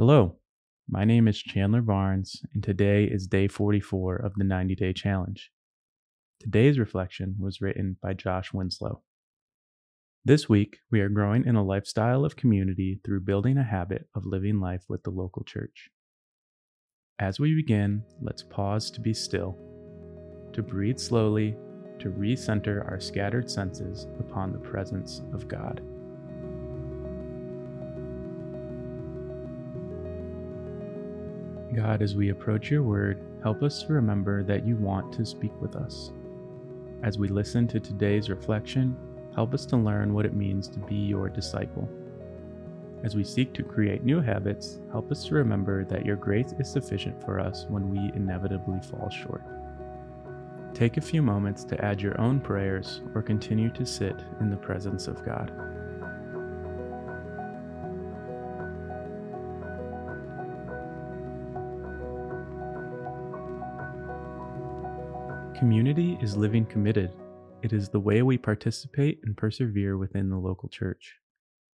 Hello, my name is Chandler Barense, and today is day 44 of the 90 day challenge. Today's reflection was written by Josh Winslow. This week, we are growing in a lifestyle of community through building a habit of living life with the local church. As we begin, let's pause to be still, to breathe slowly, to recenter our scattered senses upon the presence of God. God, as we approach your word, help us to remember that you want to speak with us. As we listen to today's reflection, help us to learn what it means to be your disciple. As we seek to create new habits, help us to remember that your grace is sufficient for us when we inevitably fall short. Take a few moments to add your own prayers or continue to sit in the presence of God. Community is living committed. It is the way we participate and persevere within the local church.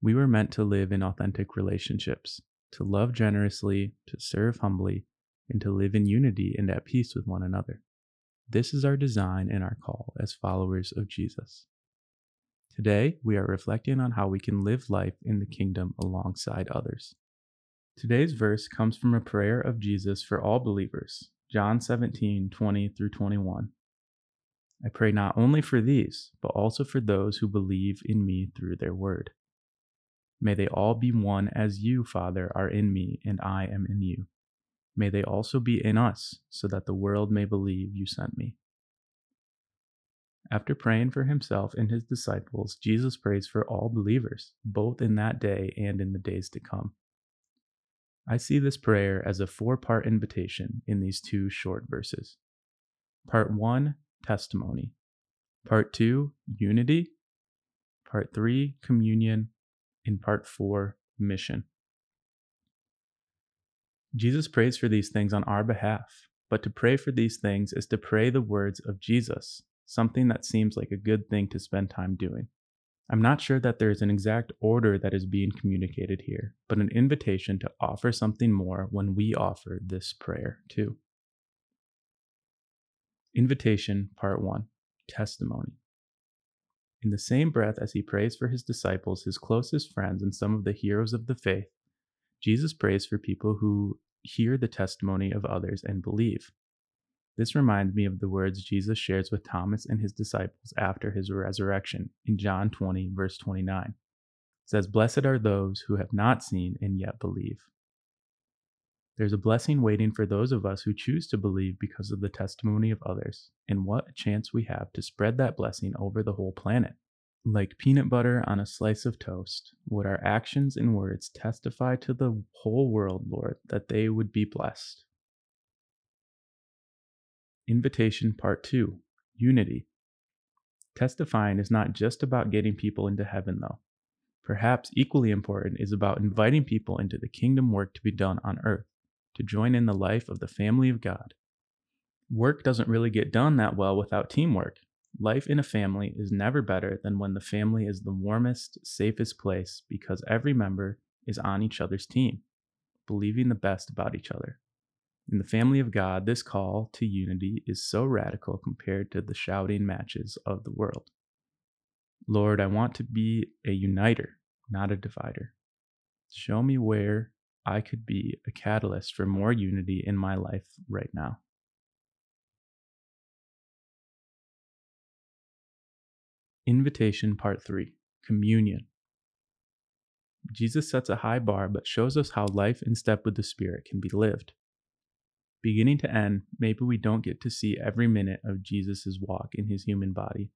We were meant to live in authentic relationships, to love generously, to serve humbly, and to live in unity and at peace with one another. This is our design and our call as followers of Jesus. Today, we are reflecting on how we can live life in the kingdom alongside others. Today's verse comes from a prayer of Jesus for all believers, John 17, 20 through 21. I pray not only for these, but also for those who believe in me through their word. May they all be one as you, Father, are in me and I am in you. May they also be in us, so that the world may believe you sent me. After praying for himself and his disciples, Jesus prays for all believers, both in that day and in the days to come. I see this prayer as a four part invitation in these two short verses. Part 1 testimony. Part two, unity. Part three, communion. And part four, mission. Jesus prays for these things on our behalf, but to pray for these things is to pray the words of Jesus, something that seems like a good thing to spend time doing. I'm not sure that there is an exact order that is being communicated here, but an invitation to offer something more when we offer this prayer too. Invitation, Part 1 Testimony. In the same breath as he prays for his disciples, his closest friends, and some of the heroes of the faith, Jesus prays for people who hear the testimony of others and believe. This reminds me of the words Jesus shares with Thomas and his disciples after his resurrection in John 20, verse 29. It says, Blessed are those who have not seen and yet believe. There's a blessing waiting for those of us who choose to believe because of the testimony of others, and what a chance we have to spread that blessing over the whole planet. Like peanut butter on a slice of toast, would our actions and words testify to the whole world, Lord, that they would be blessed? Invitation Part 2 Unity. Testifying is not just about getting people into heaven, though. Perhaps equally important is about inviting people into the kingdom work to be done on earth to join in the life of the family of God. Work doesn't really get done that well without teamwork. Life in a family is never better than when the family is the warmest, safest place because every member is on each other's team, believing the best about each other. In the family of God, this call to unity is so radical compared to the shouting matches of the world. Lord, I want to be a uniter, not a divider. Show me where I could be a catalyst for more unity in my life right now. Invitation Part 3 Communion. Jesus sets a high bar but shows us how life in step with the Spirit can be lived. Beginning to end, maybe we don't get to see every minute of Jesus' walk in his human body,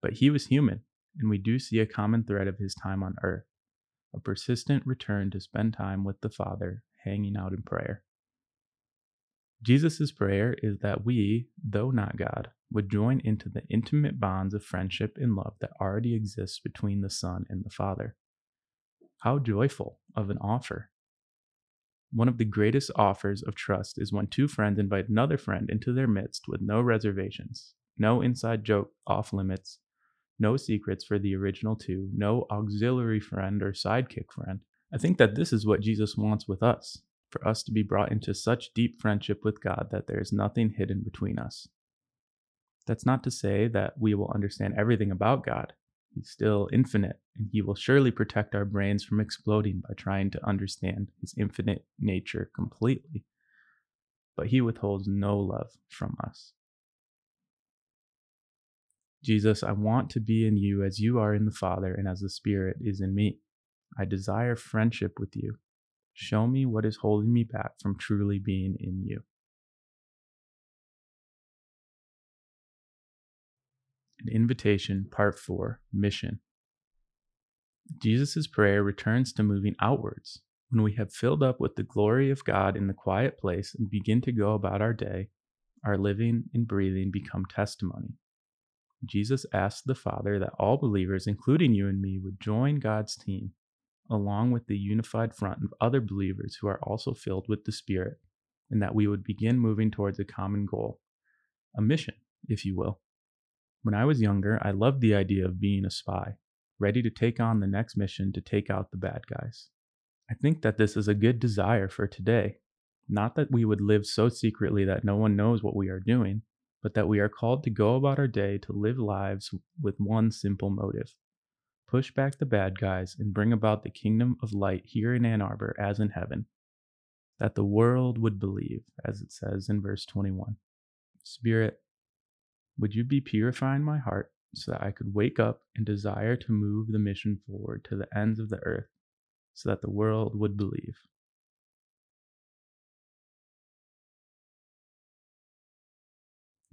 but he was human, and we do see a common thread of his time on earth a persistent return to spend time with the Father, hanging out in prayer. Jesus' prayer is that we, though not God, would join into the intimate bonds of friendship and love that already exists between the Son and the Father. How joyful of an offer! One of the greatest offers of trust is when two friends invite another friend into their midst with no reservations, no inside joke off limits, no secrets for the original two, no auxiliary friend or sidekick friend, I think that this is what Jesus wants with us for us to be brought into such deep friendship with God that there is nothing hidden between us. That's not to say that we will understand everything about God. He's still infinite, and He will surely protect our brains from exploding by trying to understand His infinite nature completely. But He withholds no love from us. Jesus, I want to be in you as you are in the Father and as the Spirit is in me. I desire friendship with you. Show me what is holding me back from truly being in you. An invitation, part four, mission. Jesus' prayer returns to moving outwards. When we have filled up with the glory of God in the quiet place and begin to go about our day, our living and breathing become testimony. Jesus asked the Father that all believers, including you and me, would join God's team, along with the unified front of other believers who are also filled with the Spirit, and that we would begin moving towards a common goal, a mission, if you will. When I was younger, I loved the idea of being a spy, ready to take on the next mission to take out the bad guys. I think that this is a good desire for today. Not that we would live so secretly that no one knows what we are doing, but that we are called to go about our day to live lives with one simple motive push back the bad guys and bring about the kingdom of light here in Ann Arbor as in heaven, that the world would believe, as it says in verse 21. Spirit, would you be purifying my heart so that I could wake up and desire to move the mission forward to the ends of the earth so that the world would believe?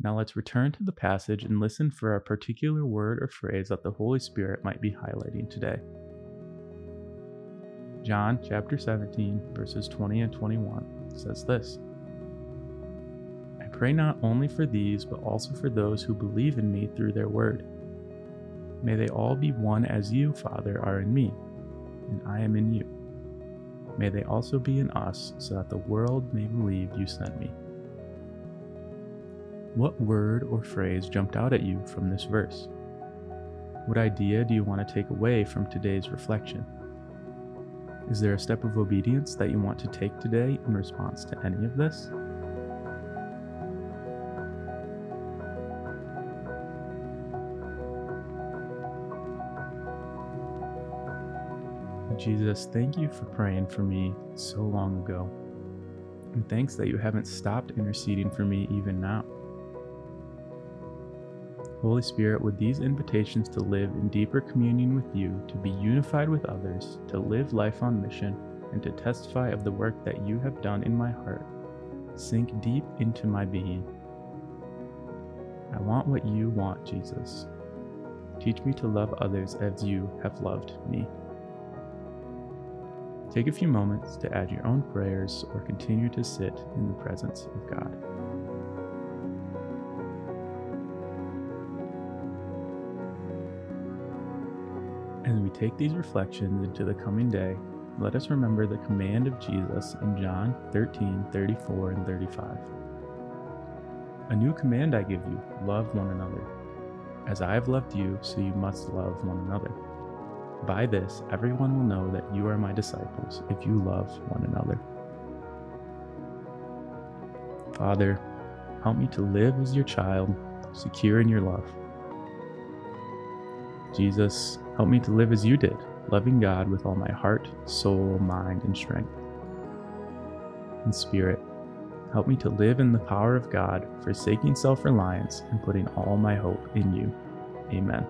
Now let's return to the passage and listen for a particular word or phrase that the Holy Spirit might be highlighting today. John chapter 17, verses 20 and 21 says this I pray not only for these, but also for those who believe in me through their word. May they all be one as you, Father, are in me, and I am in you. May they also be in us, so that the world may believe you sent me. What word or phrase jumped out at you from this verse? What idea do you want to take away from today's reflection? Is there a step of obedience that you want to take today in response to any of this? Jesus, thank you for praying for me so long ago. And thanks that you haven't stopped interceding for me even now. Holy Spirit, would these invitations to live in deeper communion with you, to be unified with others, to live life on mission, and to testify of the work that you have done in my heart, sink deep into my being. I want what you want, Jesus. Teach me to love others as you have loved me. Take a few moments to add your own prayers or continue to sit in the presence of God. We take these reflections into the coming day, let us remember the command of Jesus in John 13 34 and 35. A new command I give you love one another. As I have loved you, so you must love one another. By this, everyone will know that you are my disciples if you love one another. Father, help me to live as your child, secure in your love. Jesus, Help me to live as you did, loving God with all my heart, soul, mind, and strength. And Spirit, help me to live in the power of God, forsaking self reliance and putting all my hope in you. Amen.